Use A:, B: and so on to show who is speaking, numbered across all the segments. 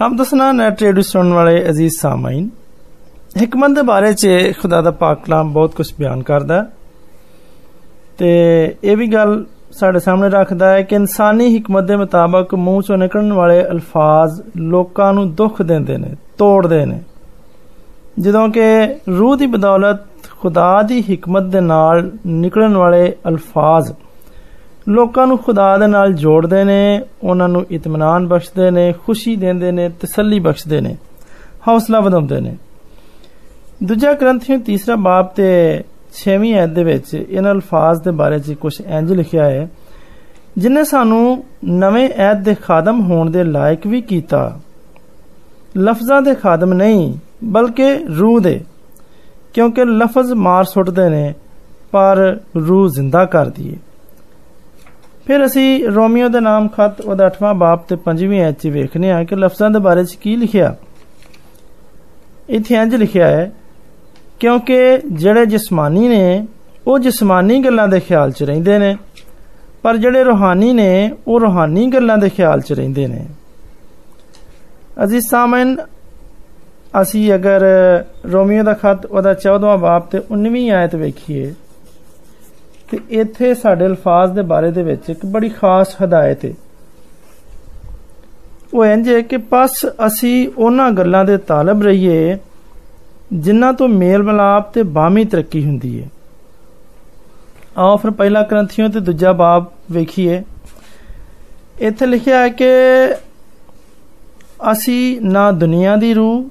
A: ਆਪ ਦਸਨਾ net radio ਸੁਣਨ ਵਾਲੇ ਅਜ਼ੀਜ਼ ਸਾਮਾਈਨ ਹਕਮਤ ਦੇ ਬਾਰੇ 'ਚ ਖੁਦਾ ਦਾ ਪਾਕ ਕਲਾਮ ਬਹੁਤ ਕੁਝ ਬਿਆਨ ਕਰਦਾ ਤੇ ਇਹ ਵੀ ਗੱਲ ਸਾਡੇ ਸਾਹਮਣੇ ਰੱਖਦਾ ਹੈ ਕਿ ਇਨਸਾਨੀ ਹਕਮਤ ਦੇ ਮੁਤਾਬਕ ਮੂੰਹ ਚੋਂ ਨਿਕਲਣ ਵਾਲੇ ਅਲਫਾਜ਼ ਲੋਕਾਂ ਨੂੰ ਦੁੱਖ ਦਿੰਦੇ ਨੇ ਤੋੜਦੇ ਨੇ ਜਦੋਂ ਕਿ ਰੂਹ ਦੀ ਬਦੌਲਤ ਖੁਦਾ ਦੀ ਹਕਮਤ ਦੇ ਨਾਲ ਨਿਕਲਣ ਵਾਲੇ ਅਲਫਾਜ਼ ਲੋਕਾਂ ਨੂੰ ਖੁਦਾ ਦੇ ਨਾਲ ਜੋੜਦੇ ਨੇ ਉਹਨਾਂ ਨੂੰ ਇਤਮਾਨਾਨ ਬਖਸ਼ਦੇ ਨੇ ਖੁਸ਼ੀ ਦਿੰਦੇ ਨੇ ਤਸੱਲੀ ਬਖਸ਼ਦੇ ਨੇ ਹੌਸਲਾ ਵਧਾਉਂਦੇ ਨੇ ਦੂਜਾ ਗ੍ਰੰਥੀਓ ਤੀਸਰਾ ਬਾਬ ਤੇ 6ਵੀਂ ਐਤ ਦੇ ਵਿੱਚ ਇਹਨਾਂ ਅਲਫਾਜ਼ ਦੇ ਬਾਰੇ 'ਚ ਕੁਝ ਇੰਜ ਲਿਖਿਆ ਹੈ ਜਿਨੇ ਸਾਨੂੰ ਨਵੇਂ ਐਤ ਦੇ ਖਾਦਮ ਹੋਣ ਦੇ ਲਾਇਕ ਵੀ ਕੀਤਾ ਲਫ਼ਜ਼ਾਂ ਦੇ ਖਾਦਮ ਨਹੀਂ ਬਲਕਿ ਰੂਹ ਦੇ ਕਿਉਂਕਿ ਲਫ਼ਜ਼ ਮਾਰ ਸੁੱਟਦੇ ਨੇ ਪਰ ਰੂਹ ਜ਼ਿੰਦਾ ਕਰਦੀ ਹੈ ਫਿਰ ਅਸੀਂ ਰੋਮੀਓ ਦੇ ਨਾਮ ਖਤ ਉਹਦਾ 8ਵਾਂ ਬਾਪ ਤੇ 5ਵੀਂ ਐਚ ਚ ਵੇਖਨੇ ਆ ਕਿ ਲਫ਼ਜ਼ਾਂ ਦੇ ਬਾਰੇ ਚ ਕੀ ਲਿਖਿਆ ਇੱਥੇ ਇੰਜ ਲਿਖਿਆ ਹੈ ਕਿਉਂਕਿ ਜਿਹੜੇ ਜਿਸਮਾਨੀ ਨੇ ਉਹ ਜਿਸਮਾਨੀ ਗੱਲਾਂ ਦੇ ਖਿਆਲ 'ਚ ਰਹਿੰਦੇ ਨੇ ਪਰ ਜਿਹੜੇ ਰੂਹਾਨੀ ਨੇ ਉਹ ਰੂਹਾਨੀ ਗੱਲਾਂ ਦੇ ਖਿਆਲ 'ਚ ਰਹਿੰਦੇ ਨੇ ਅਜ਼ੀਜ਼ ਸਾਮਨ ਅਸੀਂ ਅਗਰ ਰੋਮੀਓ ਦਾ ਖਤ ਉਹਦਾ 14ਵਾਂ ਬਾਪ ਤੇ 19ਵੀਂ ਆਇਤ ਵੇਖੀਏ ਤੇ ਇੱਥੇ ਸਾਡੇ ਅਲਫਾਜ਼ ਦੇ ਬਾਰੇ ਦੇ ਵਿੱਚ ਇੱਕ ਬੜੀ ਖਾਸ ਹਦਾਇਤ ਹੈ ਉਹ ਇੰਜ ਹੈ ਕਿ ਪਸ ਅਸੀਂ ਉਹਨਾਂ ਗੱਲਾਂ ਦੇ ਤਾਲਬ ਰਹੀਏ ਜਿਨ੍ਹਾਂ ਤੋਂ ਮੇਲ ਮਲਾਪ ਤੇ ਬਾਮੀ ਤਰੱਕੀ ਹੁੰਦੀ ਹੈ ਆਓ ਫਿਰ ਪਹਿਲਾ ਗ੍ਰੰਥੀਓ ਤੇ ਦੂਜਾ ਬਾਬ ਵੇਖੀਏ। ਇੱਥੇ ਲਿਖਿਆ ਹੈ ਕਿ ਅਸੀਂ ਨਾ ਦੁਨੀਆ ਦੀ ਰੂਹ,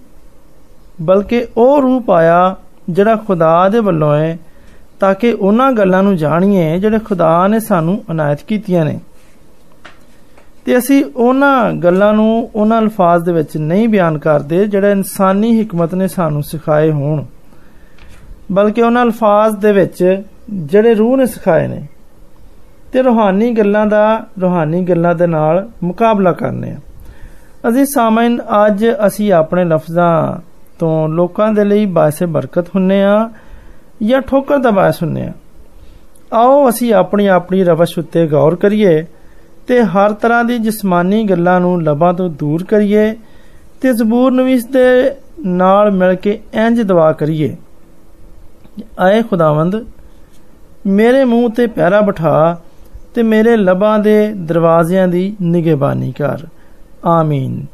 A: ਬਲਕਿ ਉਹ ਰੂਹ ਪਾਇਆ ਜਿਹੜਾ ਖੁਦਾ ਦੇ ਵੱਲੋਂ ਹੈ ਤਾਂ ਕਿ ਉਹਨਾਂ ਗੱਲਾਂ ਨੂੰ ਜਾਣੀਏ ਜਿਹੜੇ ਖੁਦਾ ਨੇ ਸਾਨੂੰ ਅਨਾਇਤ ਕੀਤੀਆਂ ਨੇ ਤੇ ਅਸੀਂ ਉਹਨਾਂ ਗੱਲਾਂ ਨੂੰ ਉਹਨਾਂ ਅਲਫਾਜ਼ ਦੇ ਵਿੱਚ ਨਹੀਂ ਬਿਆਨ ਕਰਦੇ ਜਿਹੜੇ ਇਨਸਾਨੀ ਹਕਮਤ ਨੇ ਸਾਨੂੰ ਸਿਖਾਏ ਹੋਣ ਬਲਕਿ ਉਹਨਾਂ ਅਲਫਾਜ਼ ਦੇ ਵਿੱਚ ਜਿਹੜੇ ਰੂਹ ਨੇ ਸਿਖਾਏ ਨੇ ਤੇ ਰੋਹਾਨੀ ਗੱਲਾਂ ਦਾ ਰੋਹਾਨੀ ਗੱਲਾਂ ਦੇ ਨਾਲ ਮੁਕਾਬਲਾ ਕਰਨੇ ਆ ਅਸੀਂ ਸਾਮਾਈਨ ਅੱਜ ਅਸੀਂ ਆਪਣੇ ਲਫ਼ਜ਼ਾਂ ਤੋਂ ਲੋਕਾਂ ਦੇ ਲਈ ਬਾਇਸੇ ਬਰਕਤ ਹੁੰਨੇ ਆ ਜਾਂ ਠੋਕਰ ਦਾ ਬਾਇਸ ਹੁੰਨੇ ਆ। ਆਓ ਅਸੀਂ ਆਪਣੀ ਆਪਣੀ ਰਵਸ਼ ਉੱਤੇ ਗੌਰ ਕਰੀਏ ਤੇ ਹਰ ਤਰ੍ਹਾਂ ਦੀ ਜਿਸਮਾਨੀ ਗੱਲਾਂ ਨੂੰ ਲਬਾਂ ਤੋਂ ਦੂਰ ਕਰੀਏ ਤੇ ਜ਼ਬੂਰ ਨਵੀਸ ਦੇ ਨਾਲ ਮਿਲ ਕੇ ਇੰਜ ਦੁਆ ਕਰੀਏ, ਆਏ ਖੁਦਾਵੰਦ, ਮੇਰੇ ਮੂੰਹ ਤੇ ਪੈਰਾ ਬਿਠਾ ਤੇ ਮੇਰੇ ਲਬਾਂ ਦੇ ਦਰਵਾਜ਼ਿਆਂ ਦੀ ਨਿਗਹਿਬਾਨੀ ਕਰ। ਆਮੀਨ।